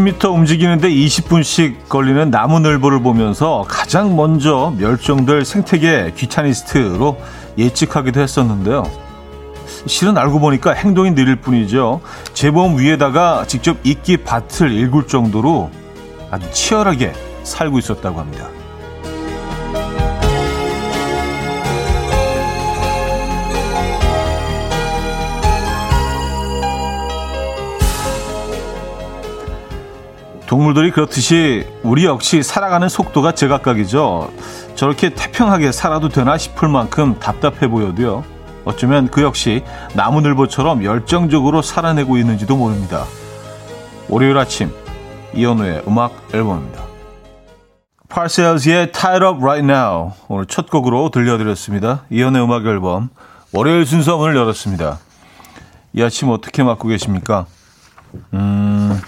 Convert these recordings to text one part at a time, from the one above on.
10m 움직이는데 20분씩 걸리는 나무늘보를 보면서 가장 먼저 멸종될 생태계 귀차니스트로 예측하기도 했었는데요. 실은 알고 보니까 행동이 느릴 뿐이죠. 재범 위에다가 직접 이끼 밭을 읽을 정도로 아주 치열하게 살고 있었다고 합니다. 동물들이 그렇듯이 우리 역시 살아가는 속도가 제각각이죠. 저렇게 태평하게 살아도 되나 싶을 만큼 답답해 보여도요. 어쩌면 그 역시 나무늘보처럼 열정적으로 살아내고 있는지도 모릅니다. 월요일 아침 이현우의 음악 앨범입니다. 파셀즈의 Tied Up Right Now 오늘 첫 곡으로 들려드렸습니다. 이현우의 음악 앨범 월요일 순서 문을 열었습니다. 이 아침 어떻게 맞고 계십니까? 음...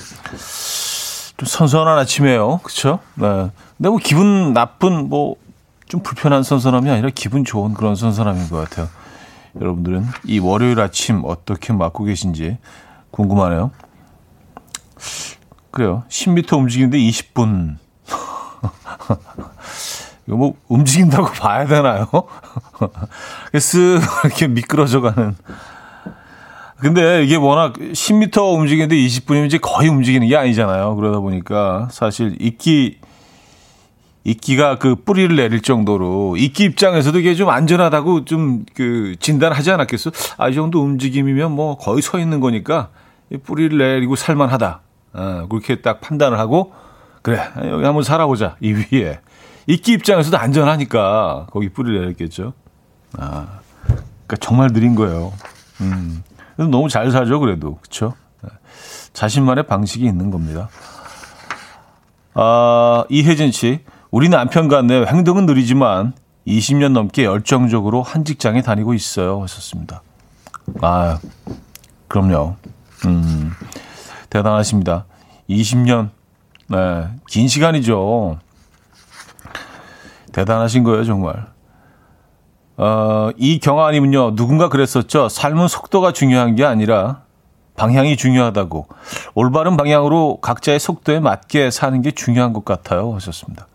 좀 선선한 아침이에요. 그쵸? 네. 근데 뭐 기분 나쁜 뭐 좀 불편한 선선함이 아니라 기분 좋은 그런 선선함인 것 같아요. 여러분들은 이 월요일 아침 어떻게 맞고 계신지 궁금하네요. 그래요. 10m 움직이는데 20분. 이거 뭐 움직인다고 봐야 되나요? 쓱 이렇게 미끄러져 가는 근데 이게 워낙 10m 움직이는데 20분이면 이제 거의 움직이는 게 아니잖아요. 그러다 보니까 사실 이끼 이끼가 그 뿌리를 내릴 정도로 이끼 입장에서도 이게 좀 안전하다고 좀 그 진단하지 않았겠어? 아, 이 정도 움직임이면 뭐 거의 서 있는 거니까 뿌리를 내리고 살만하다. 어, 그렇게 딱 판단을 하고 그래 여기 한번 살아보자 이 위에 이끼 입장에서도 안전하니까 거기 뿌리를 내렸겠죠. 아, 그러니까 정말 느린 거예요. 음. 너무 잘 살죠, 그래도. 그쵸? 네. 자신만의 방식이 있는 겁니다. 아, 이혜진 씨. 우리 남편 같네요. 행동은 느리지만 20년 넘게 열정적으로 한 직장에 다니고 있어요. 하셨습니다. 아, 그럼요. 음, 대단하십니다. 20년. 네, 긴 시간이죠. 대단하신 거예요, 정말. 어, 이 경아님은요, 누군가 그랬었죠. 삶은 속도가 중요한 게 아니라 방향이 중요하다고. 올바른 방향으로 각자의 속도에 맞게 사는 게 중요한 것 같아요. 하셨습니다.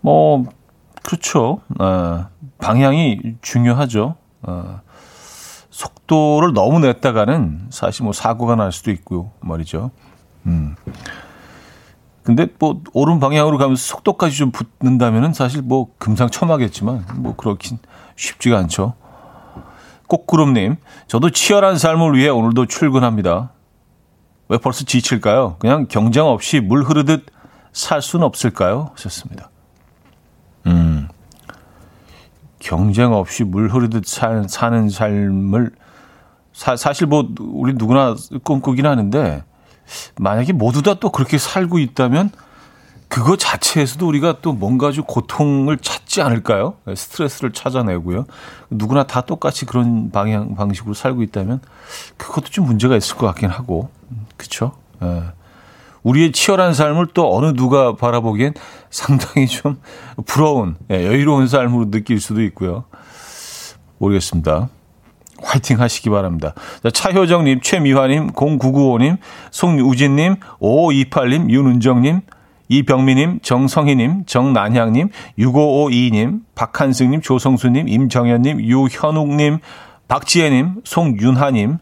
뭐, 그렇죠. 어, 방향이 중요하죠. 어, 속도를 너무 냈다가는 사실 뭐 사고가 날 수도 있고요. 말이죠. 음. 근데 뭐 오른 방향으로 가면서 속도까지 좀 붙는다면은 사실 뭐 금상첨화겠지만 뭐 그렇긴 쉽지가 않죠. 꽃구름님, 저도 치열한 삶을 위해 오늘도 출근합니다. 왜 벌써 지칠까요? 그냥 경쟁 없이 물 흐르듯 살 수는 없을까요? 하셨습니다. 음, 경쟁 없이 물 흐르듯 살, 사는 삶을 사, 사실 뭐 우리 누구나 꿈꾸긴 하는데 만약에 모두 다 또 그렇게 살고 있다면 그거 자체에서도 우리가 또 뭔가 좀 고통을 찾지 않을까요? 스트레스를 찾아내고요. 누구나 다 똑같이 그런 방향, 방식으로 살고 있다면 그것도 좀 문제가 있을 것 같긴 하고. 그쵸? 예. 우리의 치열한 삶을 또 어느 누가 바라보기엔 상당히 좀 부러운, 예, 여유로운 삶으로 느낄 수도 있고요. 모르겠습니다. 화이팅 하시기 바랍니다. 자, 차효정님, 최미화님, 0995님, 송우진님, 5528님, 윤은정님, 이병미님, 정성희님, 정난향님, 6552님, 박한승님, 조성수님, 임정현님, 유현욱님, 박지혜님, 송윤하님,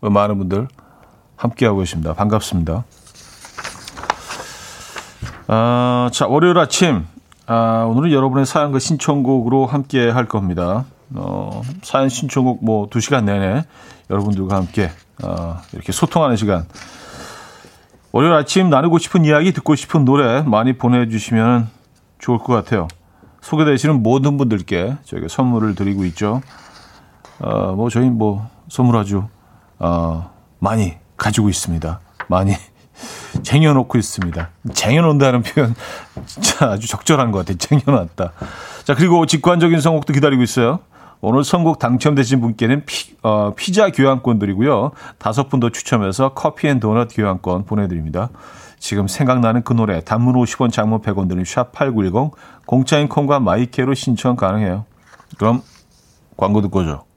많은 분들 함께하고 계십니다. 반갑습니다. 아, 자, 월요일 아침, 아, 오늘은 여러분의 사연과 신청곡으로 함께 할 겁니다. 어, 사연 신청곡 뭐 2시간 내내 여러분들과 함께 어, 이렇게 소통하는 시간. 월요일 아침 나누고 싶은 이야기, 듣고 싶은 노래 많이 보내주시면 좋을 것 같아요. 소개되시는 모든 분들께 저희가 선물을 드리고 있죠. 어, 뭐 저희 뭐 선물 아주 어, 많이 가지고 있습니다. 많이 쟁여놓고 있습니다. 쟁여놓는다는 표현 진짜 아주 적절한 것 같아요. 쟁여놨다. 자 그리고 직관적인 선곡도 기다리고 있어요. 오늘 선곡 당첨되신 분께는 피, 어, 피자 교환권 드리고요. 다섯 분 더 추첨해서 커피 and 도넛 교환권 보내드립니다. 지금 생각나는 그 노래 단문 50원 장문 100원 드는 sharp 8910 공짜인 콩과 my K로 신청 가능해요. 그럼 광고 듣고 오죠.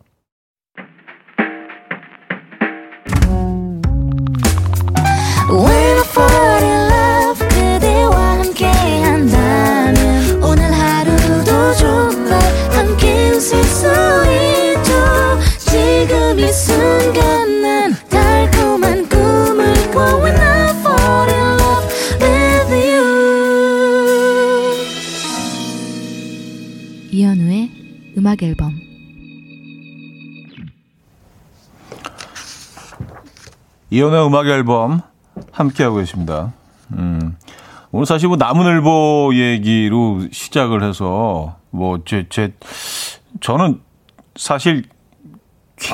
이 순간 난 달콤한 꿈을 꿔 When I fall in love with you 이현우의 음악 앨범 이현우의 음악 앨범 함께하고 계십니다. 음. 오늘 사실 뭐 남은을보 얘기로 시작을 해서 뭐 제 제 저는 사실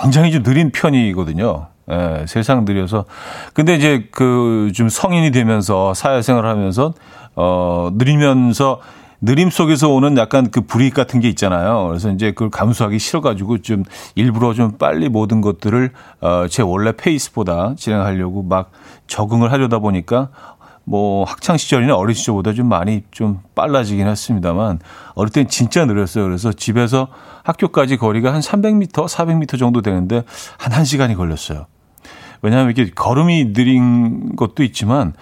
굉장히 좀 느린 편이거든요. 예, 세상 느려서. 근데 이제 그 좀 성인이 되면서 사회생활을 하면서 어, 느리면서 느림 속에서 오는 약간 그 불이익 같은 게 있잖아요. 그래서 이제 그걸 감수하기 싫어가지고 좀 일부러 좀 빨리 모든 것들을 어, 제 원래 페이스보다 진행하려고 막 적응을 하려다 보니까 뭐 학창 시절이나 어린 시절보다 좀 많이 좀 빨라지긴 했습니다만 어릴 땐 진짜 느렸어요. 그래서 집에서 학교까지 거리가 한 300m, 400m 정도 되는데 한 1시간이 걸렸어요. 왜냐하면 이게 렇 걸음이 느린 것도 있지만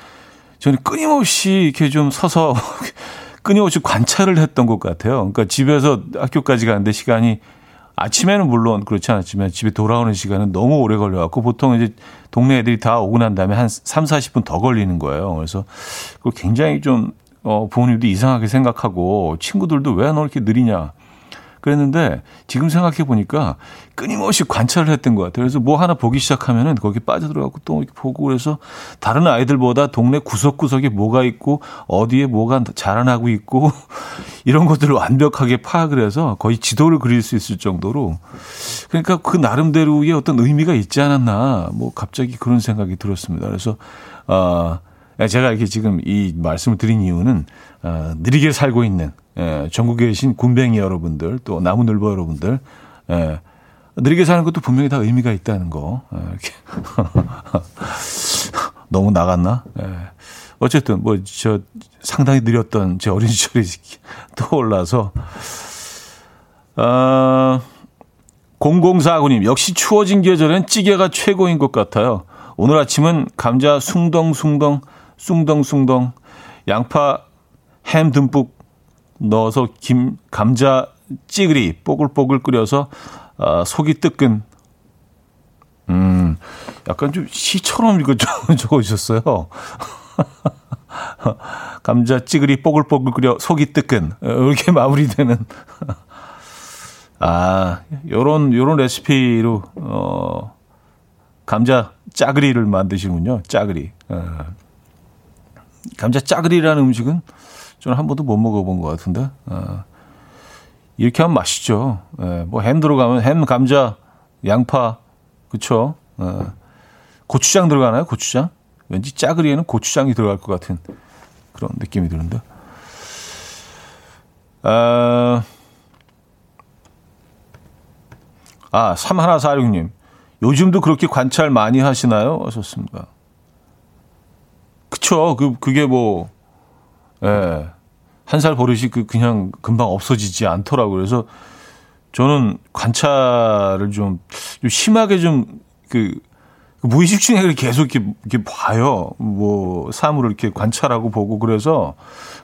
저는 끊임없이 이렇게 좀 서서 끊임없이 관찰을 했던 것 같아요. 그러니까 집에서 학교까지 가는데 시간이 아침에는 물론 그렇지 않았지만 집에 돌아오는 시간은 너무 오래 걸려갖고 보통 이제 동네 애들이 다 오고 난 다음에 한 3, 40분 더 걸리는 거예요. 그래서 그걸 굉장히 좀, 어, 부모님도 이상하게 생각하고 친구들도 왜 너 이렇게 느리냐. 그랬는데 지금 생각해 보니까 끊임없이 관찰을 했던 것 같아요. 그래서 뭐 하나 보기 시작하면은 거기 빠져들어가고 또 보고 그래서 다른 아이들보다 동네 구석구석에 뭐가 있고 어디에 뭐가 자라나고 있고 이런 것들을 완벽하게 파악을 해서 거의 지도를 그릴 수 있을 정도로 그러니까 그 나름대로의 어떤 의미가 있지 않았나 뭐 갑자기 그런 생각이 들었습니다. 그래서 아 어, 제가 이렇게 지금 이 말씀을 드린 이유는 어, 느리게 살고 있는 예, 전국에 계신 군뱅이 여러분들 또 나무늘보 여러분들 예, 느리게 사는 것도 분명히 다 의미가 있다는 거 예, 이렇게 너무 나갔나? 예. 어쨌든 뭐 저 상당히 느렸던 제 어린 시절이 떠올라서 아 0049님 역시 추워진 계절엔 찌개가 최고인 것 같아요. 오늘 아침은 감자 숭덩숭덩 숭덩숭덩 양파 햄 듬뿍 넣어서 김 감자 찌그리 뽀글뽀글 끓여서 아, 속이 뜨끈 음 약간 좀 시처럼 이거 적어주셨어요. 감자 찌그리 뽀글뽀글 끓여 속이 뜨끈 이렇게 마무리되는 아 요런 요런 레시피로 어 감자 짜그리를 만드시군요. 짜그리. 어. 감자 짜그리라는 음식은 저는 한 번도 못 먹어본 것 같은데. 어. 이렇게 하면 맛있죠. 예, 뭐햄 들어가면 햄, 감자, 양파, 그쵸? 어. 고추장 들어가나요? 고추장? 왠지 짜그리에는 고추장이 들어갈 것 같은 그런 느낌이 드는데. 아, 아 3146님. 요즘도 그렇게 관찰 많이 하시나요? 하셨습니다. 그쵸. 그, 그게 뭐, 예. 한 살 버릇이 그 그냥 금방 없어지지 않더라고요. 그래서 저는 관찰을 좀, 좀 심하게 좀 그 무의식 중에 계속 이렇게, 이렇게 봐요. 뭐 사물을 이렇게 관찰하고 보고 그래서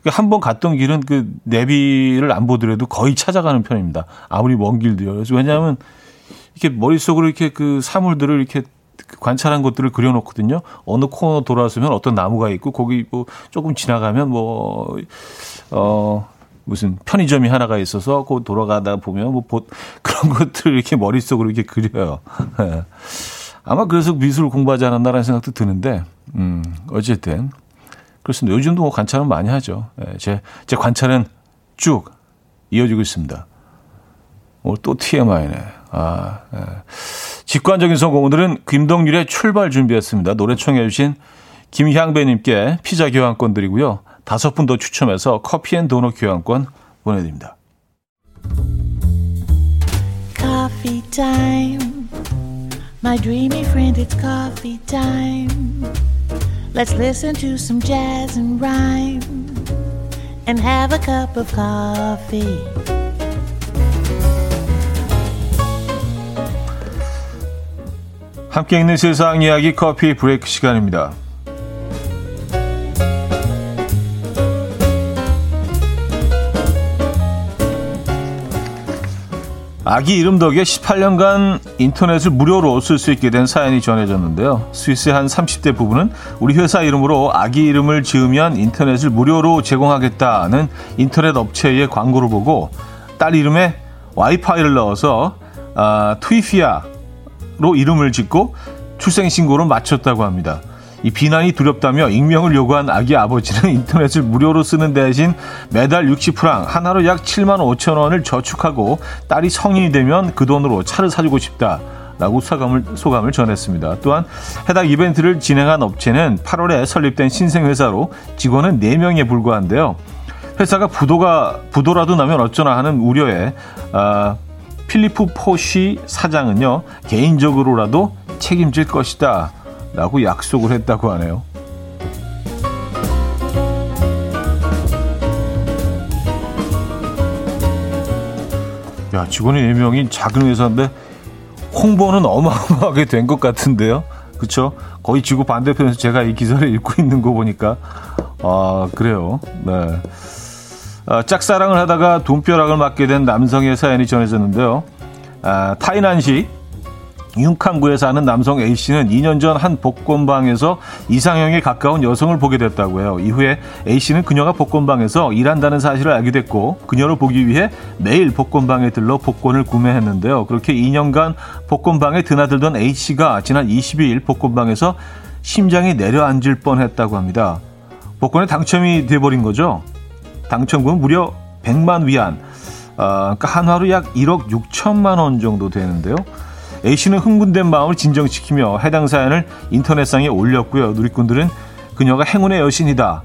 한 번 갔던 길은 그 내비를 안 보더라도 거의 찾아가는 편입니다. 아무리 먼 길도요. 그래서 왜냐하면 이렇게 머릿속으로 이렇게 그 사물들을 이렇게 관찰한 것들을 그려놓거든요. 어느 코너 돌아서면 어떤 나무가 있고 거기 뭐 조금 지나가면 뭐 어, 무슨 편의점이 하나가 있어서 그 돌아가다 보면 뭐 보, 그런 것들을 이렇게 머릿속으로 이렇게 그려요. 예. 아마 그래서 미술을 공부하지 않았나라는 생각도 드는데, 음, 어쨌든. 그렇습니다. 요즘도 뭐 관찰은 많이 하죠. 예, 제, 제 관찰은 쭉 이어지고 있습니다. 오늘 또 TMI네. 아, 예. 직관적인 선곡. 오늘은 김동률의 출발 준비했습니다. 노래 청해 주신 김향배님께 피자 교환권 드리고요. 다섯 분 더 추첨해서 커피 and 도넛 교환권 보내드립니다. Coffee time. My dreamy friend, it's coffee time. Let's listen to some jazz and rhyme and have a cup of coffee. 함께 있는 세상 이야기 커피 브레이크 시간입니다. 아기 이름 덕에 18년간 인터넷을 무료로 쓸 수 있게 된 사연이 전해졌는데요. 스위스의 한 30대 부부는 우리 회사 이름으로 아기 이름을 지으면 인터넷을 무료로 제공하겠다는 인터넷 업체의 광고를 보고 딸 이름에 와이파이를 넣어서 아, 트위피아 로 이름을 짓고 출생신고를 마쳤다고 합니다. 이 비난이 두렵다며 익명을 요구한 아기 아버지는 인터넷을 무료로 쓰는 대신 매달 60프랑 하나로 약 7만 5천 원을 저축하고 딸이 성인이 되면 그 돈으로 차를 사주고 싶다. 라고 소감을, 소감을 전했습니다. 또한 해당 이벤트를 진행한 업체는 8월에 설립된 신생회사로 직원은 4명에 불과한데요. 회사가 부도가, 부도라도 나면 어쩌나 하는 우려에, 아, 필리프 포시 사장은요, 개인적으로라도 책임질 것이다. 라고 약속을 했다고 하네요. 야, 직원이 4명이 작은 회사인데 홍보는 어마어마하게 된 것 같은데요. 그쵸? 거의 지구 반대편에서 제가 이 기사를 읽고 있는 거 보니까, 아, 그래요. 네. 아, 짝사랑을 하다가 돈벼락을 맞게 된 남성의 사연이 전해졌는데요. 아, 타이난시 융캉구에 사는 남성 A씨는 2년 전 한 복권방에서 이상형에 가까운 여성을 보게 됐다고 해요. 이후에 A씨는 그녀가 복권방에서 일한다는 사실을 알게 됐고 그녀를 보기 위해 매일 복권방에 들러 복권을 구매했는데요. 그렇게 2년간 복권방에 드나들던 A씨가 지난 22일 복권방에서 심장이 내려앉을 뻔했다고 합니다. 복권에 당첨이 돼버린 거죠. 당첨금은 무려 100만 위안, 어, 그러니까 한화로 약 1억 6천만 원 정도 되는데요. A씨는 흥분된 마음을 진정시키며 해당 사연을 인터넷상에 올렸고요. 누리꾼들은 그녀가 행운의 여신이다.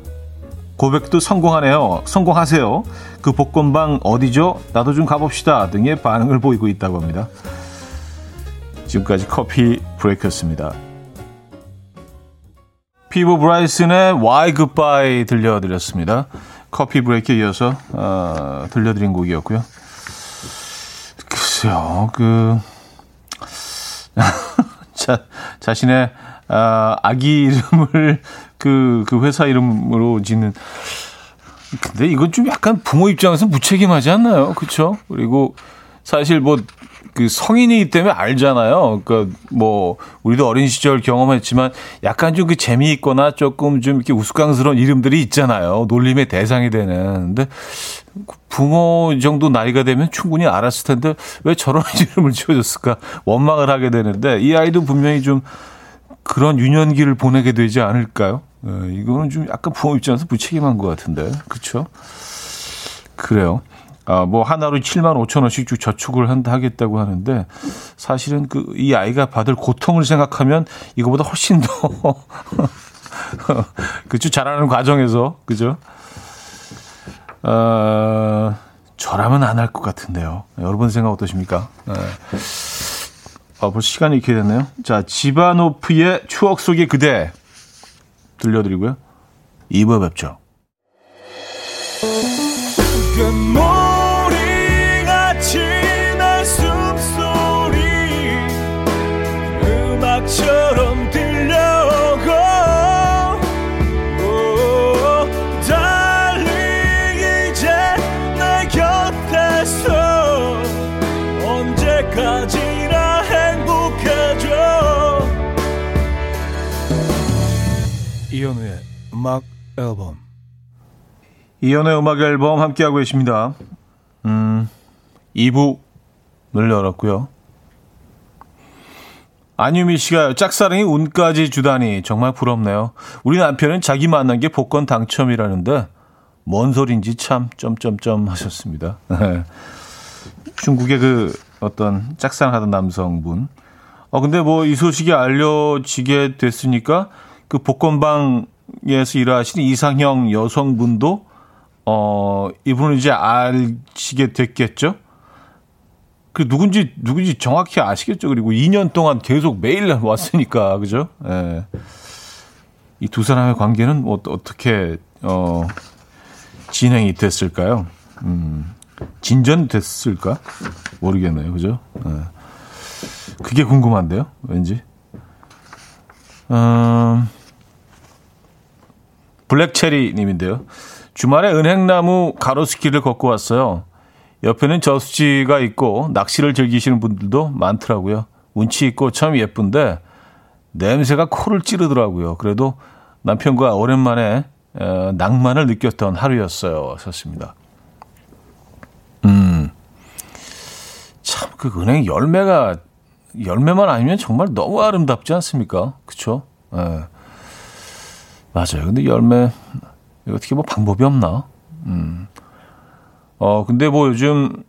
고백도 성공하네요. 성공하세요. 그 복권방 어디죠? 나도 좀 가봅시다. 등의 반응을 보이고 있다고 합니다. 지금까지 커피 브레이크였습니다. 피보 브라이슨의 Why Goodbye 들려드렸습니다. 커피 브레이크에 이어서 어, 들려드린 곡이었고요. 글쎄요, 그 자, 자신의 아, 아기 이름을 그, 그 회사 이름으로 짓는. 근데 이건 좀 약간 부모 입장에서 무책임하지 않나요? 그쵸? 그리고 사실 뭐, 그 성인이기 때문에 알잖아요. 그러니까 뭐 우리도 어린 시절 경험했지만 약간 좀 그 재미있거나 조금 좀 이렇게 우스꽝스러운 이름들이 있잖아요. 놀림의 대상이 되는. 근데 부모 정도 나이가 되면 충분히 알았을 텐데 왜 저런 이름을 지어줬을까 원망을 하게 되는데 이 아이도 분명히 좀 그런 유년기를 보내게 되지 않을까요? 네, 이거는 좀 약간 부모 입장에서 무책임한 것 같은데 그렇죠? 그래요. 아, 뭐 하나로 7만 5천 원씩 쭉 저축을 한다 하겠다고 하는데 사실은 그 이 아이가 받을 고통을 생각하면 이거보다 훨씬 더 그죠 자라는 과정에서 그죠 어, 저라면 안 할 것 같은데요. 여러분 생각 어떠십니까? 네. 아, 벌써 시간이 이렇게 됐네요. 자, 지바노프의 추억 속의 그대 들려드리고요. 2부 뵙죠. 이현우의 음악 앨범 이현우의 음악 앨범 함께하고 계십니다. 음, 2부 늘 열었고요. 안유미 씨가 짝사랑이 운까지 주다니 정말 부럽네요. 우리 남편은 자기 만난 게 복권 당첨이라는데 뭔 소린지 참 점점점 하셨습니다. 중국의 그 어떤 짝사랑하던 남성분. 어 근데 뭐 이 소식이 알려지게 됐으니까 그 복권방에서 일하시는 이상형 여성분도 어 이분을 이제 아시게 됐겠죠. 그 누군지 누군지 정확히 아시겠죠. 그리고 2년 동안 계속 매일 왔으니까 그죠? 예. 이 두 사람의 관계는 뭐 어떻게 어 진행이 됐을까요? 음. 진전됐을까? 모르겠네요. 그죠? 예. 그게 궁금한데요. 왠지. 음, 블랙체리 님인데요. 주말에 은행나무 가로수길을 걷고 왔어요. 옆에는 저수지가 있고 낚시를 즐기시는 분들도 많더라고요. 운치 있고 참 예쁜데 냄새가 코를 찌르더라고요. 그래도 남편과 오랜만에 어, 낭만을 느꼈던 하루였어요. 썼습니다. 음, 참 그 은행 열매가 열매만 아니면 정말 너무 아름답지 않습니까? 그쵸? 예. 맞아요. 근데 열매, 어떻게 뭐 방법이 없나? 음. 어, 근데 뭐 요즘,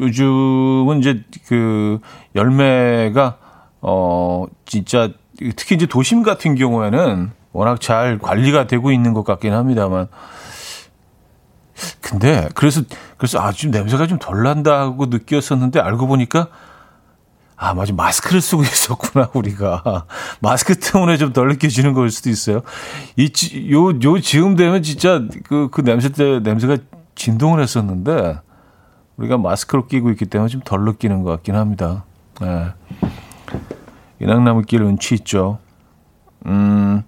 요즘은 이제 그 열매가, 어, 진짜, 특히 이제 도심 같은 경우에는 워낙 잘 관리가 되고 있는 것 같긴 합니다만, 근데 그래서 그래서 아좀 냄새가 좀 덜 난다고 느꼈었는데 알고 보니까 아 맞아 마스크를 쓰고 있었구나 우리가 마스크 때문에 좀 덜 느껴지는 걸 수도 있어요. 이 요 요 지금 되면 진짜 그그 그 냄새 때 냄새가 진동을 했었는데 우리가 마스크를 끼고 있기 때문에 좀 덜 느끼는 것 같긴 합니다. 네. 인왕나무길 운치 있죠. 음,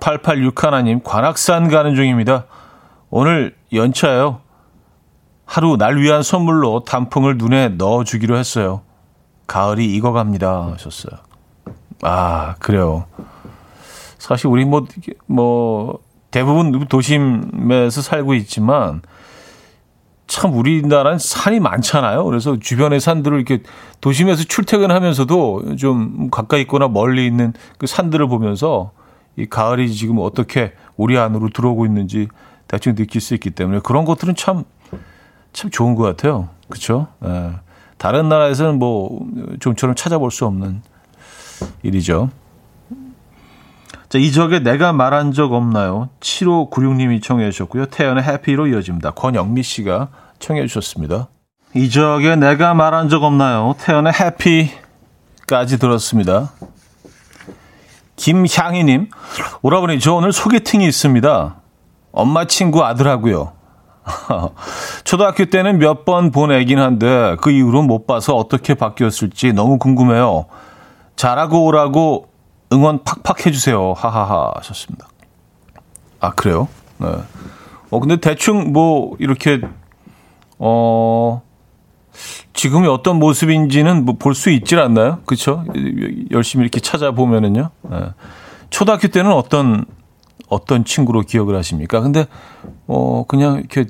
886 하나님 관악산 가는 중입니다. 오늘 연차요. 하루 날 위한 선물로 단풍을 눈에 넣어주기로 했어요. 가을이 익어갑니다. 하셨어요. 아, 그래요. 사실 우리 뭐, 뭐, 대부분 도심에서 살고 있지만, 참 우리나라는 산이 많잖아요. 그래서 주변의 산들을 이렇게 도심에서 출퇴근하면서도 좀 가까이 있거나 멀리 있는 그 산들을 보면서 이 가을이 지금 어떻게 우리 안으로 들어오고 있는지 대충 느낄 수 있기 때문에 그런 것들은 참, 참 좋은 것 같아요. 그쵸? 예. 다른 나라에서는 뭐, 좀처럼 찾아볼 수 없는 일이죠. 자, 이적에 내가 말한 적 없나요? 7596님이 청해 주셨고요. 태연의 해피로 이어집니다. 권영미 씨가 청해 주셨습니다. 이적에 내가 말한 적 없나요? 태연의 해피까지 들었습니다. 김향희님, 오라버니, 저 오늘 소개팅이 있습니다. 엄마 친구 아들하고요. 초등학교 때는 몇 번 본 애긴 한데 그 이후로 못 봐서 어떻게 바뀌었을지 너무 궁금해요. 잘하고 오라고 응원 팍팍 해주세요. 하하하 하셨습니다. 아 그래요? 네. 어 근데 대충 뭐 이렇게 어 지금이 어떤 모습인지는 뭐 볼 수 있질 않나요? 그렇죠? 열심히 이렇게 찾아보면은요. 네. 초등학교 때는 어떤 어떤 친구로 기억을 하십니까? 근데 어 그냥 이렇게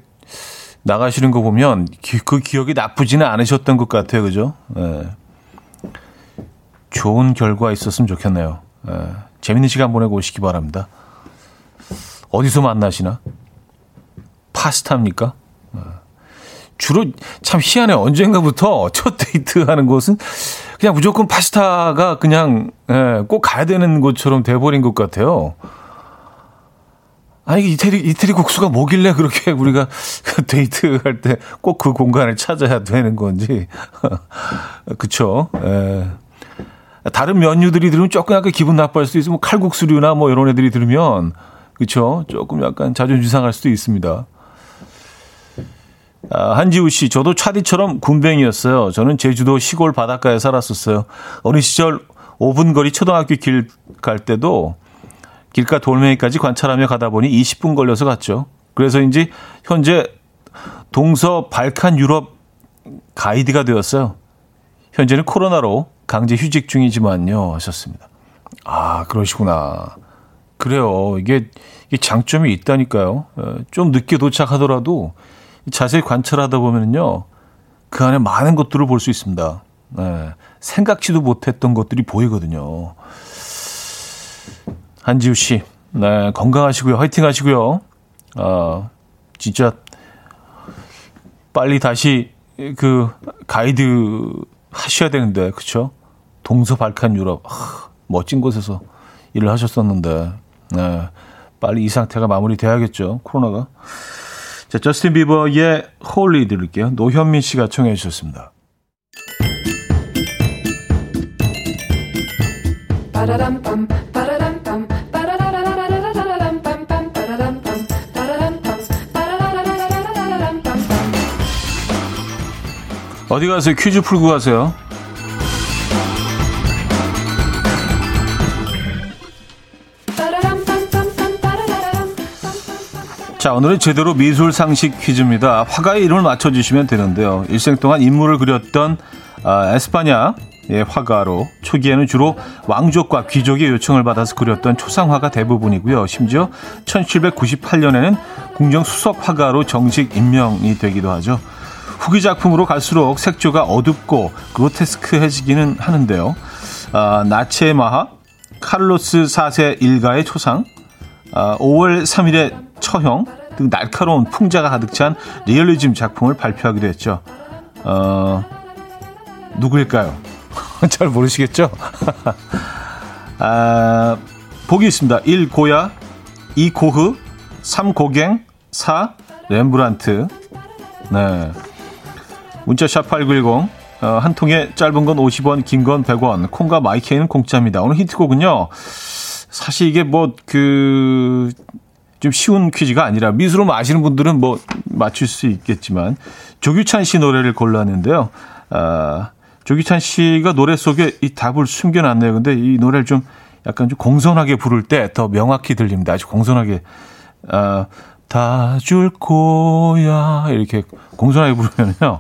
나가시는 거 보면 기, 그 기억이 나쁘지는 않으셨던 것 같아요, 그죠? 예. 좋은 결과 있었으면 좋겠네요. 예. 재밌는 시간 보내고 오시기 바랍니다. 어디서 만나시나? 파스타입니까? 예. 주로 참 희한해. 언젠가부터 첫 데이트 하는 곳은 그냥 무조건 파스타가 그냥 예, 꼭 가야 되는 곳처럼 돼버린 것 같아요. 아니 이태리 이태리 국수가 뭐길래 그렇게 우리가 데이트할 때 꼭 그 공간을 찾아야 되는 건지 그쵸? 예. 다른 면류들이 들으면 조금 약간 기분 나빠할 있어. 뭐 칼국수류나 뭐 이런 애들이 들으면 그쵸? 조금 약간 자존심 상할 수도 있습니다. 아, 한지우 씨, 저도 차디처럼 군뱅이였어요. 저는 제주도 시골 바닷가에 살았었어요. 어린 시절 5분 거리 초등학교 길 갈 때도 길가 돌멩이까지 관찰하며 가다 보니 20분 걸려서 갔죠. 그래서인지 현재 동서 발칸 유럽 가이드가 되었어요. 현재는 코로나로 강제 휴직 중이지만요. 하셨습니다. 아, 그러시구나. 그래요. 이게, 이게 장점이 있다니까요. 어, 좀 늦게 도착하더라도 자세히 관찰하다 보면요. 그 안에 많은 것들을 볼 수 있습니다. 네, 생각지도 못했던 것들이 보이거든요. 한지우 씨, 네, 건강하시고요. 화이팅 하시고요. 어, 진짜 빨리 다시 그 가이드 하셔야 되는데, 그쵸? 동서 발칸 유럽, 아, 멋진 곳에서 일을 하셨었는데, 네, 빨리 이 상태가 마무리돼야겠죠. 코로나가. 자, 저스틴 비버의 Holy 들을게요. 노현민 씨가 청해 주셨습니다. 어디 가세요? 퀴즈 풀고 가세요. 자, 오늘은 제대로 미술 상식 퀴즈입니다. 화가의 이름을 맞춰주시면 되는데요. 일생 동안 인물을 그렸던 아, 에스파냐의 화가로 초기에는 주로 왕족과 귀족의 요청을 받아서 그렸던 초상화가 대부분이고요. 심지어 1798년에는 궁정 수석 화가로 정식 임명이 되기도 하죠. 후기 작품으로 갈수록 색조가 어둡고 그로테스크해지기는 하는데요. 아, 나체 마하, 카를로스 4세 일가의 초상, 아, 5월 3일의 처형 등 날카로운 풍자가 가득 찬 리얼리즘 작품을 발표하기도 했죠. 어, 누구일까요? 잘 모르시겠죠? 아, 보기 있습니다. 1. 고야 2. 고흐 3. 고갱 4. 렘브란트 네. 문자 샵8910 어, 한 통에 짧은 건 50원, 긴 건 100원, 콩과 마이케이는 공짜입니다. 오늘 힌트곡은요. 사실 이게 뭐 그 좀 쉬운 퀴즈가 아니라 미술로 아시는 분들은 뭐 맞출 수 있겠지만 조규찬 씨 노래를 골랐는데요. 아, 조규찬 씨가 노래 속에 이 답을 숨겨놨네요. 근데 이 노래를 좀 약간 좀 공손하게 부를 때 더 명확히 들립니다. 아주 공손하게 아, 다 줄 거야 이렇게 공손하게 부르면요.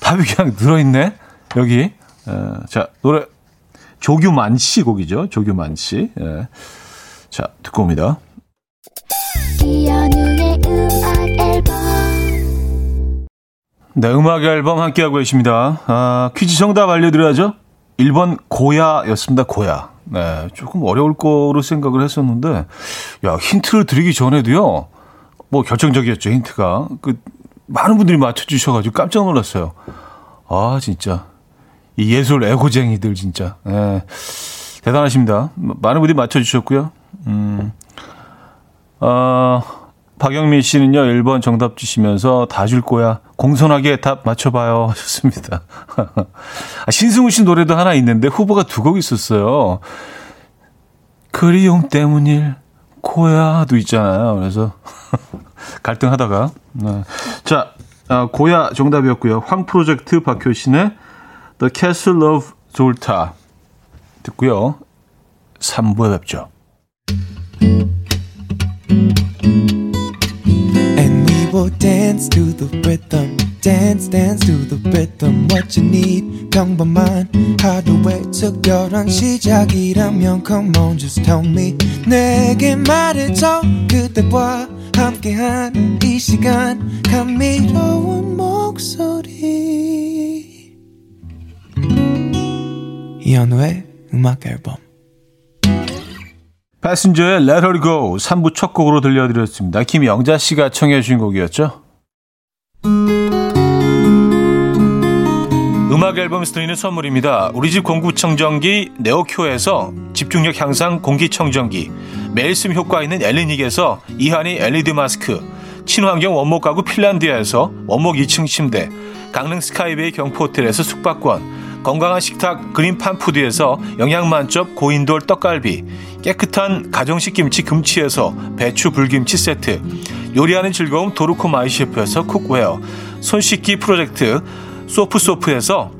답이 그냥 들어있네 여기. 어, 자 노래 조규만 씨 곡이죠. 조규만 씨. 예. 자 듣고 옵니다. 네, 음악 앨범 함께하고 계십니다. 아, 퀴즈 정답 알려드려야죠. 1번 고야였습니다. 고야. 네, 조금 어려울 거로 생각을 했었는데, 야, 힌트를 드리기 전에도요, 뭐 결정적이었죠, 힌트가. 그, 많은 분들이 맞춰주셔가지고 깜짝 놀랐어요. 아, 진짜. 이 예술 애고쟁이들, 진짜. 네, 대단하십니다. 많은 분들이 맞춰주셨고요. 음, 어, 박영민 씨는요, 1번 정답 주시면서 다 줄 거야. 공손하게 답 맞춰봐요. 하셨습니다. 아, 신승우 씨 노래도 하나 있는데 후보가 두 곡 있었어요. 그리움 때문일 고야도 있잖아요. 그래서 갈등하다가. 네. 자, 아, 고야 정답이었고요. 황 프로젝트 박효신의 The Castle of Zolta 듣고요. 3부에 뵙죠. will dance to the rhythm. Dance, dance to the rhythm. What you need, 평범한 하루의 특별한 시작이라면 Come on, just tell me. 내게 말해줘. 그대와 함께한 이 시간. 감미로운 목소리. 이현우의 음악 앨범. 패신저의 Let Her Go 3부 첫 곡으로 들려드렸습니다. 김영자 씨가 청해 주신 곡이었죠. 음악 앨범에서 드리는 선물입니다. 우리 집 공구청정기 네오큐에서 집중력 향상 공기청정기 매일 쓴 효과 있는 엘리닉에서 이하니 LED 마스크 친환경 원목 가구 핀란드에서 원목 2층 침대 강릉 스카이베이 경포호텔에서 숙박권 건강한 식탁 그린팜푸드에서 영양만점 고인돌 떡갈비 깨끗한 가정식 김치 금치에서 배추 불김치 세트 요리하는 즐거움 도르코 마이셰프에서 cookware 손 씻기 프로젝트 소프소프에서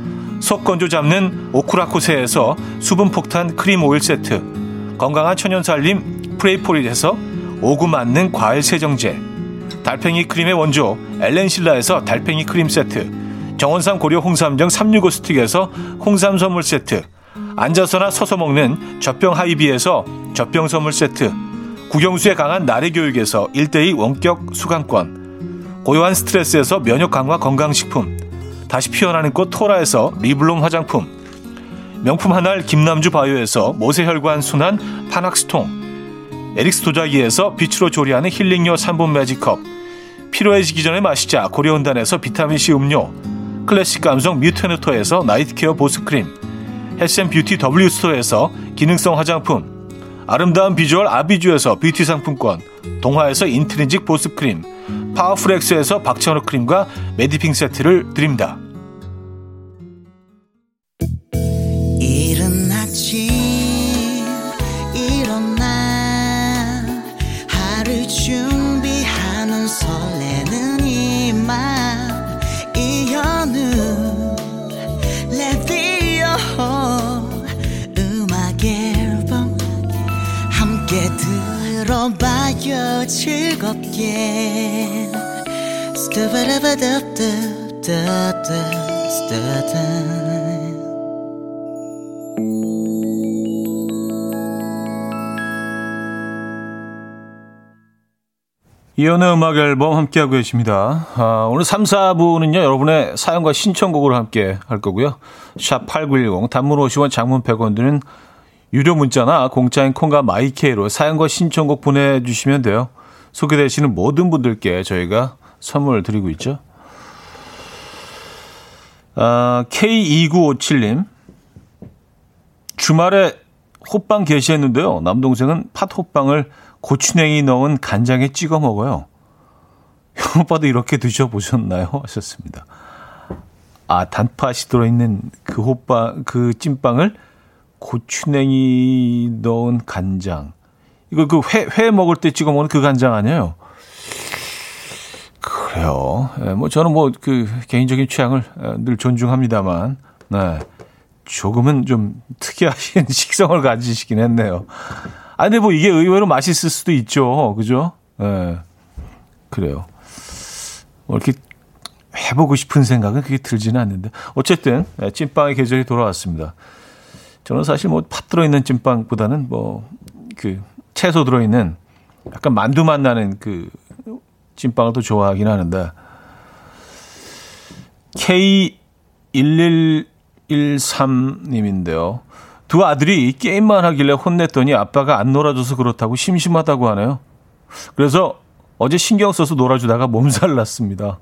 속 건조 잡는 오크라코세에서 수분폭탄 크림 오일 세트 건강한 천연살림 프레이포릿에서 오구 맞는 과일 세정제 달팽이 크림의 원조 엘렌실라에서 달팽이 크림 세트 정원삼 고려 홍삼정 365 스틱에서 홍삼 선물 세트 앉아서나 서서 먹는 젖병 하이비에서 젖병 선물 세트 국영수에 강한 나래 교육에서 1대2 원격 수강권 고요한 스트레스에서 면역 강화 건강식품 다시 피어나는 꽃 토라에서 리블롬 화장품. 명품 한알 김남주 바이오에서 모세혈관 순환 파낙스통. 에릭스 도자기에서 빛으로 조리하는 힐링요 3분 매직컵. 피로해지기 전에 마시자 고려온단에서 비타민C 음료. 클래식 감성 뮤테너토에서 night care 보습크림. health and beauty W스토어에서 기능성 화장품. 아름다운 비주얼 아비주에서 뷰티 상품권. 동화에서 인트리직 보습크림. 파워풀엑스에서 박찬호 크림과 메디핑 세트를 드립니다. 들어봐요 즐겁게 이연의 음악 앨범 함께하고 계십니다. 아, 오늘 3, 4부는요, 여러분의 사연과 신청곡으로 함께 할 거고요. 샵 8910, 단문 50원, 장문 100원 드는 유료 문자나 공짜인 콩과 마이케이로 사연과 신청곡 보내주시면 돼요. 소개되시는 모든 분들께 저희가 선물 드리고 있죠. 아, K2957님. 주말에 호빵 게시했는데요. 남동생은 팥호빵을 고추냉이 넣은 간장에 찍어 먹어요. 형 오빠도 이렇게 드셔보셨나요? 하셨습니다. 아, 단팥이 들어있는 그 호빵, 그 찐빵을 고추냉이 넣은 간장. 이거 그 회, 회 먹을 때 찍어 먹는 그 간장 아니에요? 그래요. 예, 뭐 저는 뭐 그 개인적인 취향을 예, 늘 존중합니다만, 네. 조금은 좀 특이하신 식성을 가지시긴 했네요. 아, 근데 뭐 이게 의외로 맛있을 수도 있죠. 그죠? 예. 네. 그래요. 뭐 이렇게 해보고 싶은 생각은 그게 들지는 않는데. 어쨌든, 예, 찐빵의 계절이 돌아왔습니다. 저는 사실 뭐 팥 들어있는 찐빵보다는 뭐 그 채소 들어있는 약간 만두 맛 나는 그 찐빵을 더 좋아하긴 하는데 K1113님인데요. 두 아들이 게임만 하길래 혼냈더니 아빠가 안 놀아줘서 그렇다고 심심하다고 하네요. 그래서 어제 신경 써서 놀아주다가 몸살 났습니다.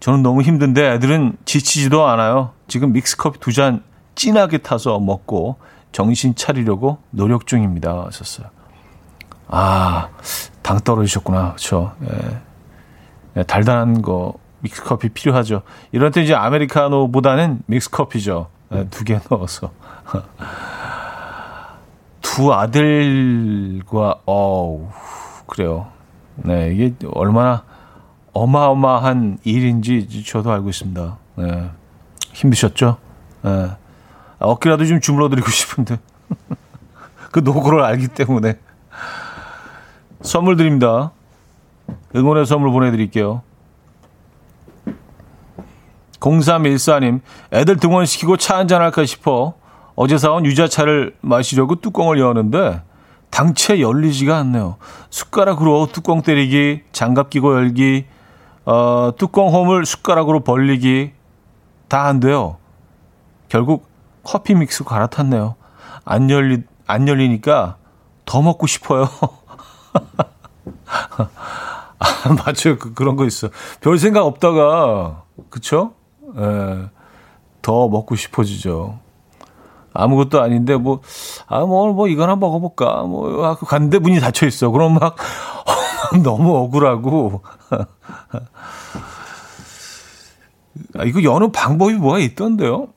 저는 너무 힘든데 애들은 지치지도 않아요. 지금 믹스커피 두 잔 진하게 타서 먹고 정신 차리려고 노력 중입니다. 하셨어요. 아, 당 떨어지셨구나. 그렇죠. 예. 예, 달달한 거 믹스 커피 필요하죠. 이런 때 이제 아메리카노보다는 믹스 커피죠. 예, 두개 넣어서. 두 아들과 어우 그래요. 네, 이게 얼마나 어마어마한 일인지 저도 알고 있습니다. 네, 힘드셨죠? 네. 어깨라도 좀 주물러드리고 싶은데. 그 노고를 알기 때문에. 선물 드립니다. 응원의 선물 보내드릴게요. 0314님, 애들 등원시키고 차 한잔 할까 싶어 어제 사온 유자차를 마시려고 뚜껑을 여는데 당채 열리지가 않네요. 숟가락으로 뚜껑 때리기, 장갑 끼고 열기, 어, 뚜껑 홈을 숟가락으로 벌리기 다 안 돼요. 결국 커피 믹스 갈아탔네요. 안 열리, 안 열리니까 더 먹고 싶어요. 아, 맞아요. 그, 그런 거 있어. 별 생각 없다가, 그쵸? 예, 더 먹고 싶어지죠. 아무것도 아닌데, 뭐, 아, 뭐, 뭐, 이거나 먹어볼까? 뭐, 아, 그 갔는데 문이 닫혀 있어. 그럼 막, 너무 억울하고. 아, 이거 여는 방법이 뭐가 있던데요?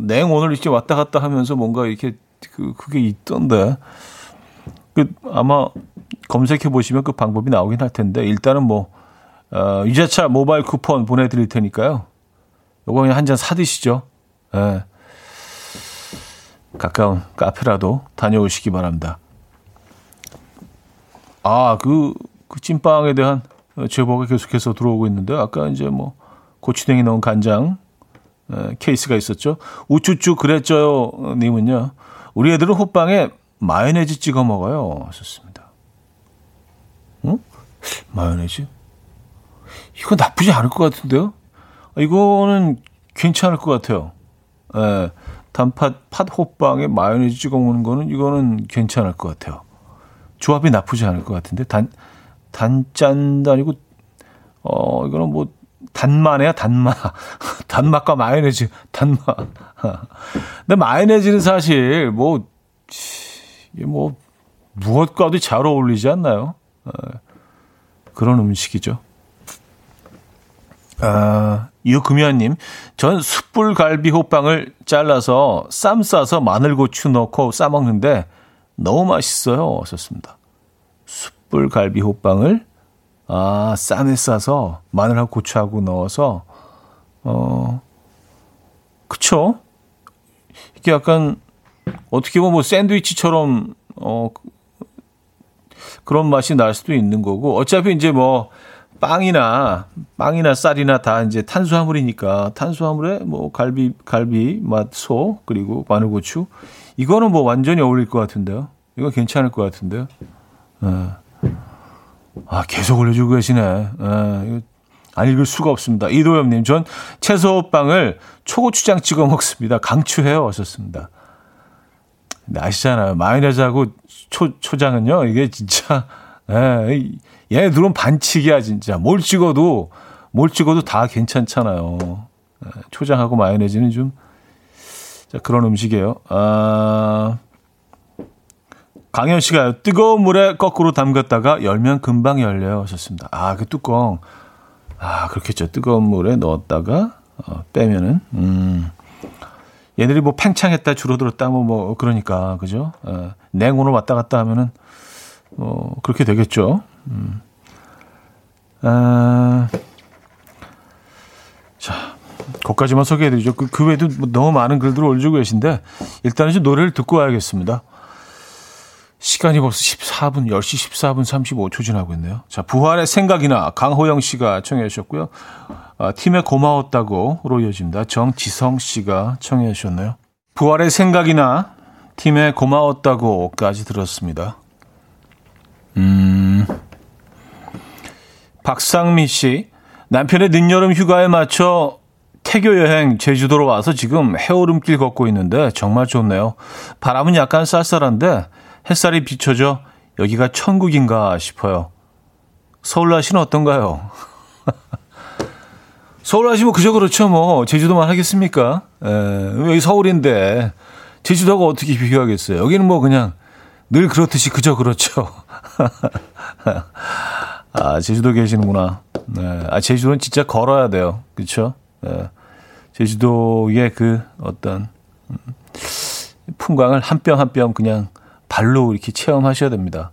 냉온을 이렇게 왔다 갔다 하면서 뭔가 이렇게 그 그게 있던데 그 아마 검색해 보시면 그 방법이 나오긴 할 텐데 일단은 뭐 어, 유자차 모바일 쿠폰 보내드릴 테니까요. 요거 그냥 한 잔 사드시죠. 예. 가까운 카페라도 다녀오시기 바랍니다. 아, 그, 그 찐빵에 대한 제보가 계속해서 들어오고 있는데, 아까 이제 뭐, 고추냉이 넣은 간장, 케이스가 있었죠. 우쭈쭈 그랬죠요 님은요. 우리 애들은 호빵에 마요네즈 찍어 먹어요. 하셨습니다. 응? 마요네즈? 이거 나쁘지 않을 것 같은데요? 이거는 괜찮을 것 같아요. 예, 단팥 팥 호빵에 마요네즈 찍어 먹는 거는 이거는 괜찮을 것 같아요. 조합이 나쁘지 않을 것 같은데 단 단짠도 아니고 어 이거는 뭐 단마네요, 단마. 단맛과 마요네즈, 단마. 근데 마요네즈는 사실 뭐, 뭐, 무엇과도 잘 어울리지 않나요? 어, 그런 음식이죠. 아, 유금연님, 전 숯불 갈비 호빵을 잘라서 쌈 싸서 마늘 고추 넣고 싸 먹는데 너무 맛있어요. 하셨습니다. 숯불 갈비 호빵을 아, 쌈에 싸서 마늘하고 고추하고 넣어서 어 그쵸? 이게 약간 어떻게 보면 뭐 샌드위치처럼 어 그런 맛이 날 수도 있는 거고 어차피 이제 뭐 빵이나 빵이나 쌀이나 다 이제 탄수화물이니까 탄수화물에 뭐 갈비 갈비 맛 소 그리고 마늘고추 이거는 뭐 완전히 어울릴 것 같은데요. 이거 괜찮을 것 같은데요. 예. 아 계속 올려주고 계시네. 예. 이거 안 읽을 수가 없습니다. 이도엽님, 전 채소빵을 초고추장 찍어 먹습니다. 강추해요. 하셨습니다. 아시잖아요. 마요네즈하고 초, 초장은요, 이게 진짜, 예, 얘네들은 반칙이야, 진짜. 뭘 찍어도, 뭘 찍어도 다 괜찮잖아요. 예, 초장하고 마요네즈는 좀, 자, 그런 음식이에요. 아, 강현 씨가요, 뜨거운 물에 거꾸로 담갔다가 열면 금방 열려요. 하셨습니다. 아, 그 뚜껑. 아, 그렇겠죠. 뜨거운 물에 넣었다가, 어, 빼면은, 음. 얘들이 뭐 팽창했다 줄어들었다 뭐, 뭐 그러니까 그죠? 어, 냉온을 왔다 갔다 하면은 뭐 그렇게 되겠죠. 음. 아, 자, 거기까지만 소개해드리죠. 그, 그 외에도 뭐 너무 많은 글들을 올리고 계신데 일단은 좀 노래를 듣고 와야겠습니다. 시간이 벌써 14분, 10시 14분 35초 지나고 있네요. 자, 부활의 생각이나 강호영 씨가 청해 주셨고요. 아, 팀에 고마웠다고로 이어집니다. 정지성 씨가 청해 주셨네요. 부활의 생각이나 팀에 고마웠다고까지 들었습니다. 음. 박상미 씨, 남편의 늦여름 휴가에 맞춰 태교 여행 제주도로 와서 지금 해오름길 걷고 있는데 정말 좋네요. 바람은 약간 쌀쌀한데 햇살이 비춰져 여기가 천국인가 싶어요. 서울 날씨는 어떤가요? 서울 날씨 뭐 그저 그렇죠 뭐 제주도만 하겠습니까? 에, 예, 여기 서울인데 제주도가 어떻게 비교하겠어요? 여기는 뭐 그냥 늘 그렇듯이 그저 그렇죠. 아 제주도 계시는구나. 네. 아 제주도는 진짜 걸어야 돼요. 그렇죠? 네. 제주도의 그 어떤 음, 풍광을 한 뼘 한 뼘 그냥 발로 이렇게 체험하셔야 됩니다.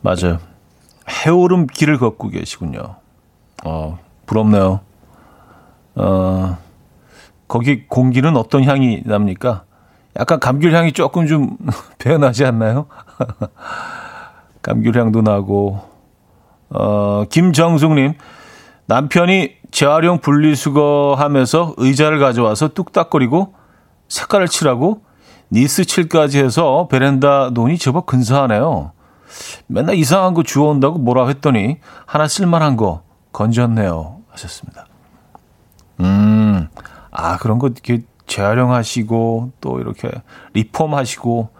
맞아요. 해오름 길을 걷고 계시군요. 어, 부럽네요. 어, 거기 공기는 어떤 향이 납니까? 약간 감귤 향이 조금 좀 배어나지 않나요? 감귤 향도 나고, 어, 김정숙님, 남편이 재활용 분리수거 하면서 의자를 가져와서 뚝딱거리고 색깔을 칠하고 니스 칠까지 해서 베란다 논이 제법 근사하네요. 맨날 이상한 거 주워온다고 뭐라 했더니 하나 쓸만한 거 건졌네요. 하셨습니다. 음, 아, 그런 거 이렇게 재활용하시고 또 이렇게 리폼하시고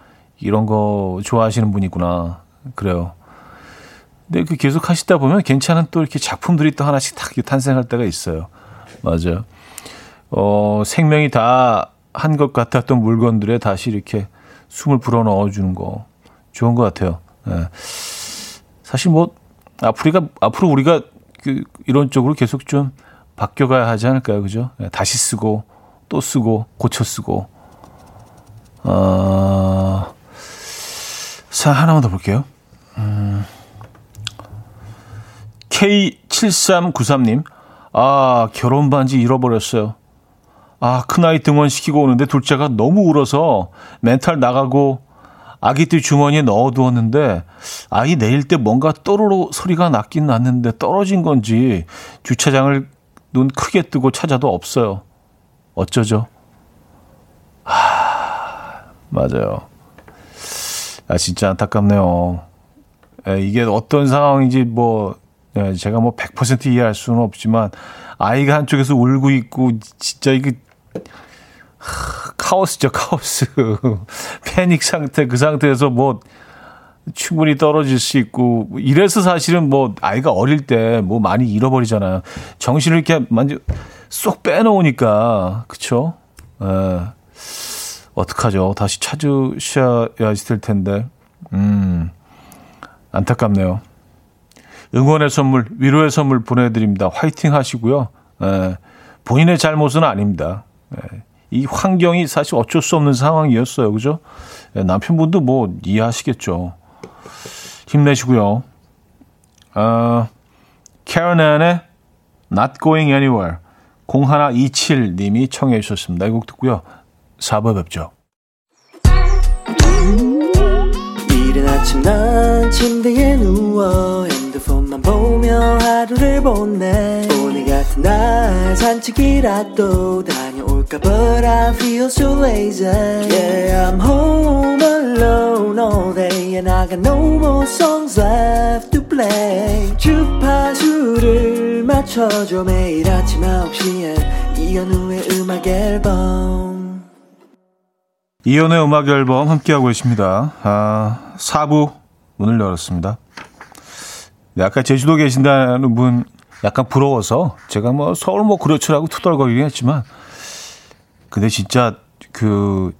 이런 거 좋아하시는 분이구나. 그래요. 근데 그 계속 하시다 보면 괜찮은 또 이렇게 작품들이 또 하나씩 탁 탄생할 때가 있어요. 맞아요. 어, 생명이 다 한 것 같았던 물건들에 다시 이렇게 숨을 불어 넣어 주는 거 좋은 것 같아요. 예. 사실 뭐 앞으리가 앞으로 우리가 그 이런 쪽으로 계속 좀 바뀌어가야 하지 않을까요, 그죠? 예. 다시 쓰고 또 쓰고 고쳐 쓰고. 어, 자 하나만 더 볼게요. 음, K7393님, 아 결혼 반지 잃어버렸어요. 아, 큰아이 등원시키고 오는데 둘째가 너무 울어서 멘탈 나가고 아기띠 주머니에 넣어두었는데 아이 내릴 때 뭔가 또르르 소리가 났긴 났는데 떨어진 건지 주차장을 눈 크게 뜨고 찾아도 없어요. 어쩌죠? 아, 맞아요. 아, 진짜 안타깝네요. 에, 이게 어떤 상황인지 뭐, 에, 제가 뭐 100% 이해할 수는 없지만, 아이가 한쪽에서 울고 있고, 진짜 이게 카오스죠, 카오스. 패닉 상태, 그 상태에서 뭐, 충분히 떨어질 수 있고, 이래서 사실은 뭐, 아이가 어릴 때 뭐 많이 잃어버리잖아요. 정신을 이렇게 완전 쏙 빼놓으니까, 그쵸? 에, 예. 어떡하죠? 다시 찾으셔야 될 텐데. 음, 안타깝네요. 응원의 선물, 위로의 선물 보내드립니다. 화이팅 하시고요. 에, 예. 본인의 잘못은 아닙니다. 네. 이 환경이 사실 어쩔 수 없는 상황이었어요. 그죠? 네, 남편분도 뭐 이해하시겠죠. 힘내시고요. 어, 캐러난의 Not Going Anywhere 0127님이 청해 주셨습니다. 이 곡 듣고요. 4부 뵙죠. 이른 아침 난 침대에 누워 핸드폰만 보며 하루를 보내 오늘 같은 날 산책이라도 다 녀올까 But I feel so lazy Yeah I'm home alone all day And I got no more songs left to play 주파수를 맞춰줘 매일 아침 9시에 이현우의 음악 앨범 이연의 음악 앨범 함께하고 계십니다. 아, 4부 문을 열었습니다. 네, 아까 제주도 계신다는 분 약간 부러워서 제가 뭐 서울 뭐 그렇죠라고 투덜거리긴 했지만 근데 진짜 그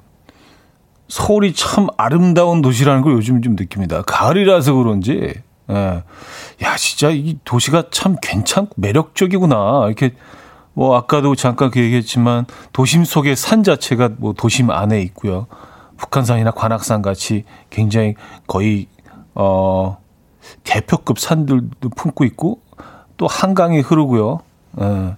서울이 참 아름다운 도시라는 걸 요즘 좀 느낍니다. 가을이라서 그런지 예. 야, 진짜 이 도시가 참 괜찮고 매력적이구나. 이렇게 뭐 아까도 잠깐 그 얘기했지만 도심 속의 산 자체가 뭐 도심 안에 있고요. 북한산이나 관악산 같이 굉장히 거의 어 대표급 산들도 품고 있고 또 한강이 흐르고요. 예.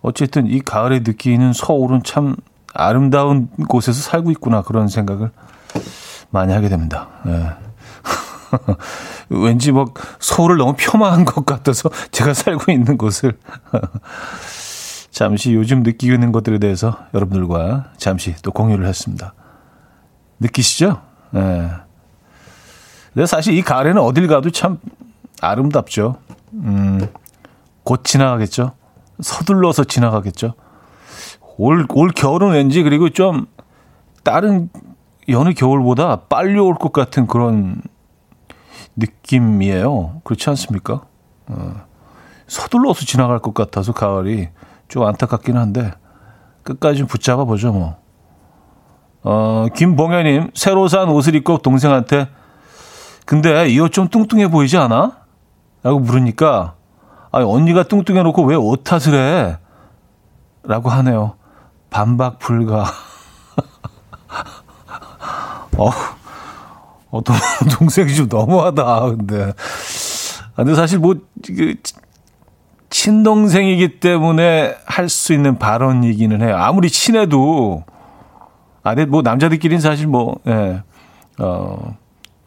어쨌든 이 가을에 느끼는 서울은 참 아름다운 곳에서 살고 있구나 그런 생각을 많이 하게 됩니다. 예. 왠지 뭐 서울을 너무 폄하한 것 같아서 제가 살고 있는 곳을 잠시 요즘 느끼고 있는 것들에 대해서 여러분들과 잠시 또 공유를 했습니다. 느끼시죠? 예. 네. 근데 사실 이 가을에는 어딜 가도 참 아름답죠. 음, 곧 지나가겠죠. 서둘러서 지나가겠죠. 올, 올 겨울은 왠지 그리고 좀 다른 여느 겨울보다 빨리 올 것 같은 그런 느낌이에요. 그렇지 않습니까? 어, 서둘러서 지나갈 것 같아서 가을이 좀 안타깝긴 한데 끝까지 좀 붙잡아 보죠 뭐. 어, 김봉현님 새로 산 옷을 입고 동생한테 근데 이 옷 좀 뚱뚱해 보이지 않아? 라고 물으니까 아니 언니가 뚱뚱해 놓고 왜 옷 탓을 해? 라고 하네요. 반박 불가. 어, 어, 동, 동생이 좀 너무하다, 근데. 아, 근데 사실 뭐, 그, 친동생이기 때문에 할 수 있는 발언이기는 해요. 아무리 친해도, 아, 근데 뭐, 남자들끼리는 사실 뭐, 예, 어,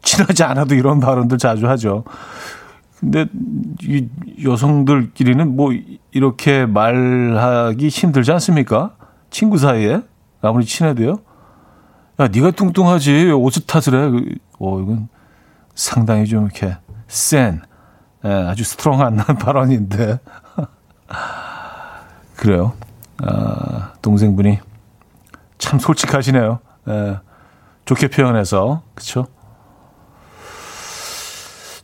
친하지 않아도 이런 발언들 자주 하죠. 근데 이 여성들끼리는 뭐, 이렇게 말하기 힘들지 않습니까? 친구 사이에? 아무리 친해도요? 야, 네가 뚱뚱하지. 옷을 탓을 해. 그, 어, 이건 상당히 좀 이렇게 센, 예, 아주 스트롱한 발언인데. 그래요. 아, 동생분이 참 솔직하시네요. 예, 좋게 표현해서. 그쵸?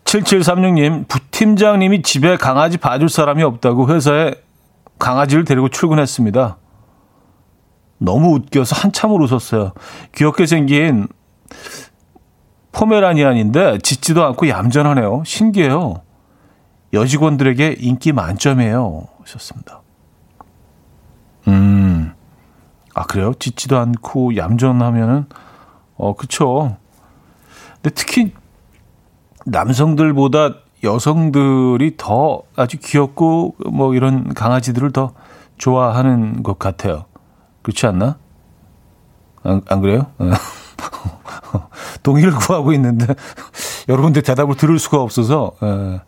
7736님, 부팀장님이 집에 강아지 봐줄 사람이 없다고 회사에 강아지를 데리고 출근했습니다. 너무 웃겨서 한참을 웃었어요. 귀엽게 생긴 포메라니안인데 짖지도 않고 얌전하네요. 신기해요. 여직원들에게 인기 만점이에요. 하셨습니다. 음, 아, 그래요? 짖지도 않고 얌전하면은, 어, 그쵸. 근데 특히 남성들보다 여성들이 더 아주 귀엽고 뭐 이런 강아지들을 더 좋아하는 것 같아요. 그렇지 않나? 안, 안 그래요? 동의를 구하고 있는데 여러분들 대답을 들을 수가 없어서 에.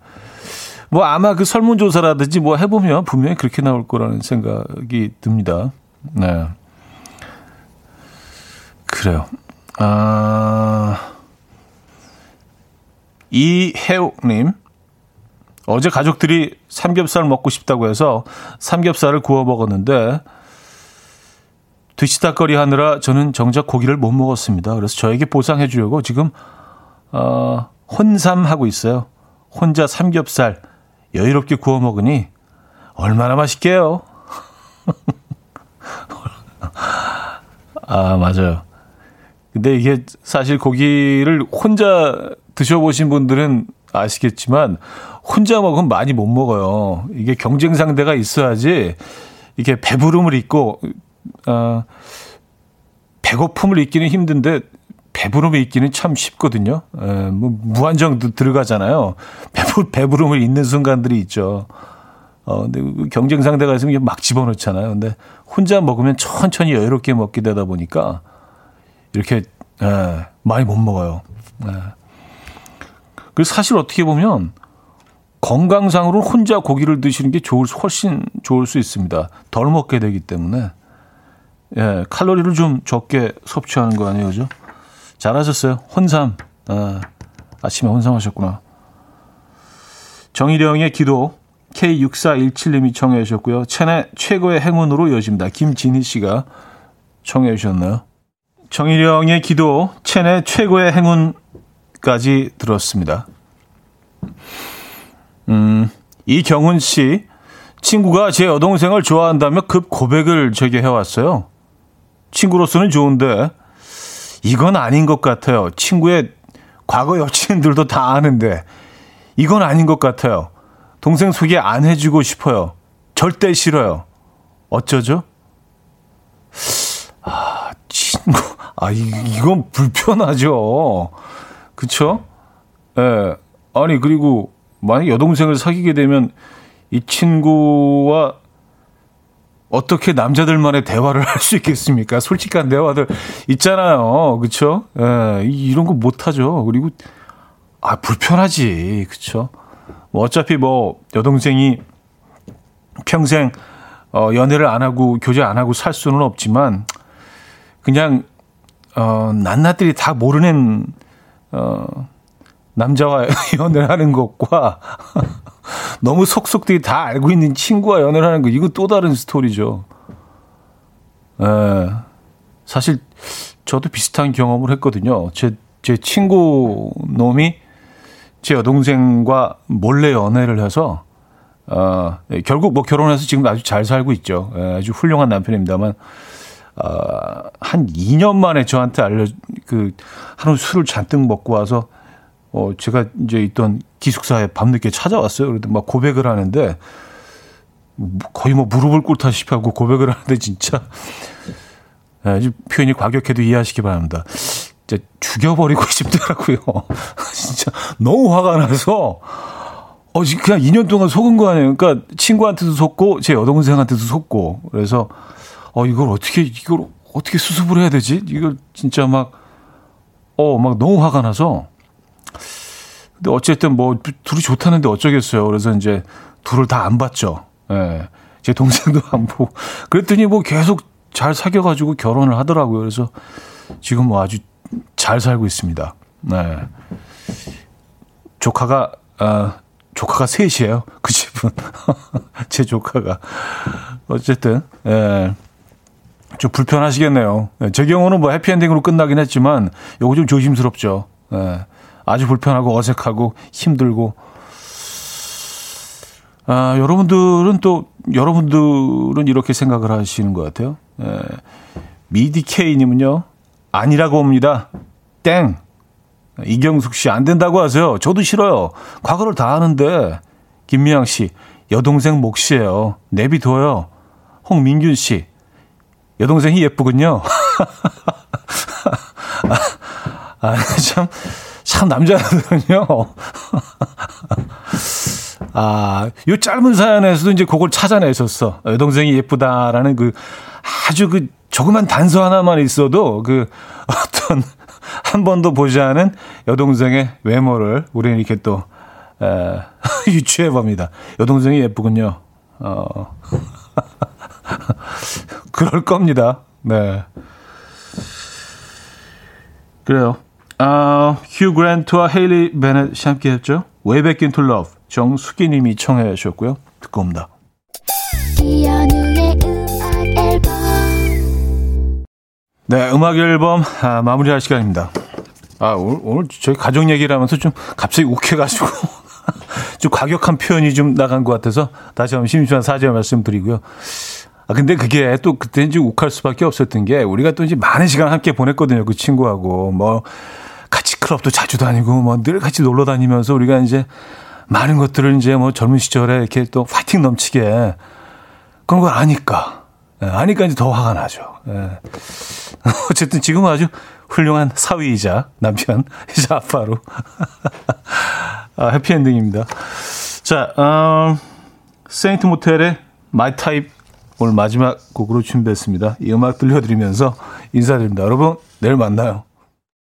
뭐 아마 그 설문조사라든지 뭐 해보면 분명히 그렇게 나올 거라는 생각이 듭니다. 네. 그래요. 아, 이혜옥님. 어제 가족들이 삼겹살 먹고 싶다고 해서 삼겹살을 구워 먹었는데 뒤치다거리 하느라 저는 정작 고기를 못 먹었습니다. 그래서 저에게 보상해 주려고 지금 어, 혼삼하고 있어요. 혼자 삼겹살 여유롭게 구워 먹으니 얼마나 맛있게요. 아, 맞아요. 근데 이게 사실 고기를 혼자 드셔보신 분들은 아시겠지만 혼자 먹으면 많이 못 먹어요. 이게 경쟁 상대가 있어야지 이게 배부름을 잊고 어, 배고픔을 잊기는 힘든데 배부름을 잊기는 참 쉽거든요. 에, 뭐 무한정 들어가잖아요. 배부, 배부름을 잊는 순간들이 있죠. 어, 근데 그 경쟁 상대가 있으면 막 집어넣잖아요. 근데 혼자 먹으면 천천히 여유롭게 먹게 되다 보니까 이렇게 에, 많이 못 먹어요. 에. 그 사실 어떻게 보면 건강상으로 혼자 고기를 드시는 게 좋을 훨씬 좋을 수 있습니다. 덜 먹게 되기 때문에 예, 칼로리를 좀 적게 섭취하는 거 아니에요, 그죠? 잘하셨어요. 혼삼. 아, 아침에 혼삼하셨구나. 정일영의 기도 K6417님이 청해 주셨고요. 채널 최고의 행운으로 이어집니다. 김진희 씨가 청해 주셨나요? 정일영의 기도 채널 최고의 행운 까지 들었습니다. 음, 이경훈 씨 친구가 제 여동생을 좋아한다며 급 고백을 제게 해왔어요. 친구로서는 좋은데 이건 아닌 것 같아요. 친구의 과거 여친들도 다 아는데 이건 아닌 것 같아요. 동생 소개 안 해주고 싶어요. 절대 싫어요. 어쩌죠? 아, 친구. 아, 이, 이건 불편하죠. 그쵸? 예. 네. 아니, 그리고 만약 여동생을 사귀게 되면 이 친구와 어떻게 남자들만의 대화를 할 수 있겠습니까? 솔직한 대화들 있잖아요. 그쵸? 예, 이런 거 못하죠. 그리고, 아, 불편하지. 그쵸? 뭐 어차피 뭐 여동생이 평생 어, 연애를 안 하고 교제 안 하고 살 수는 없지만 그냥 어, 낱낱들이 다 모르는 어, 남자와 연애를 하는 것과 너무 속속들이 다 알고 있는 친구와 연애를 하는 거 이거 또 다른 스토리죠. 에, 예. 사실 저도 비슷한 경험을 했거든요. 제, 제 친구 놈이 제 여동생과 몰래 연애를 해서 어, 예, 결국 뭐 결혼해서 지금 아주 잘 살고 있죠. 예, 아주 훌륭한 남편입니다만 어, 한 2년 만에 저한테 알려 그 하루 술을 잔뜩 먹고 와서 어 제가 이제 있던 기숙사에 밤늦게 찾아왔어요. 그래도 막 고백을 하는데 거의 뭐 무릎을 꿇다시피 하고 고백을 하는데 진짜 예, 표현이 과격해도 이해하시기 바랍니다. 진짜 죽여버리고 싶더라고요. 진짜 너무 화가 나서 어 그냥 2년 동안 속은 거 아니에요. 그러니까 친구한테도 속고 제 여동생한테도 속고 그래서 어 이걸 어떻게 이걸 어떻게 수습을 해야 되지? 이걸 진짜 막 어, 막 너무 화가 나서. 근데 어쨌든 뭐 둘이 좋다는데 어쩌겠어요. 그래서 이제 둘을 다 안 봤죠. 예. 제 동생도 안 보고. 그랬더니 뭐 계속 잘 사귀어가지고 결혼을 하더라고요. 그래서 지금 뭐 아주 잘 살고 있습니다. 네. 조카가, 아, 조카가 셋이에요. 그 집은. 제 조카가. 어쨌든, 예. 좀 불편하시겠네요. 예, 제 경우는 뭐 해피엔딩으로 끝나긴 했지만, 요거 좀 조심스럽죠. 예. 아주 불편하고 어색하고 힘들고. 아, 여러분들은 또, 여러분들은 이렇게 생각을 하시는 것 같아요. 예. 미디케이님은요, 아니라고 봅니다. 땡. 이경숙 씨, 안 된다고 하세요. 저도 싫어요. 과거를 다 아는데. 김미양 씨, 여동생 몫이에요. 내비둬요. 홍민균 씨, 여동생이 예쁘군요. 아, 참, 참 남자들은요. 아, 요 짧은 사연에서도 이제 그걸 찾아내셨어. 여동생이 예쁘다라는 그 아주 그 조그만 단서 하나만 있어도 그 어떤 한 번도 보지 않은 여동생의 외모를 우리는 이렇게 또 에, 유추해 봅니다. 여동생이 예쁘군요. 어. 그럴 겁니다. 네. 그래요. 아, 휴 그랜트와 헤일리 베넷이 함께 했죠. Way Back Into Love. 정수기 님이 청해 주셨고요. 듣고 옵니다. 네, 음악 앨범 아, 마무리할 시간입니다. 아, 오늘, 오늘 저희 가족 얘기를 하면서 좀 갑자기 욱해가지고 좀 과격한 표현이 좀 나간 것 같아서 다시 한번 심심한 사죄 말씀 드리고요. 아, 근데 그게 또 그때는 좀 욱할 수밖에 없었던 게 우리가 또 이제 많은 시간 함께 보냈거든요. 그 친구하고. 뭐, 같이 클럽도 자주 다니고, 뭐, 늘 같이 놀러 다니면서 우리가 이제 많은 것들을 이제 뭐 젊은 시절에 이렇게 또 파이팅 넘치게 그런 걸 아니까. 예, 아니까 이제 더 화가 나죠. 예. 어쨌든 지금 아주 훌륭한 사위이자 남편 이자 아빠로. 아, 해피엔딩입니다. 자, 음, 세인트 모텔의 My Type 오늘 마지막 곡으로 준비했습니다. 이 음악 들려드리면서 인사드립니다. 여러분, 내일 만나요.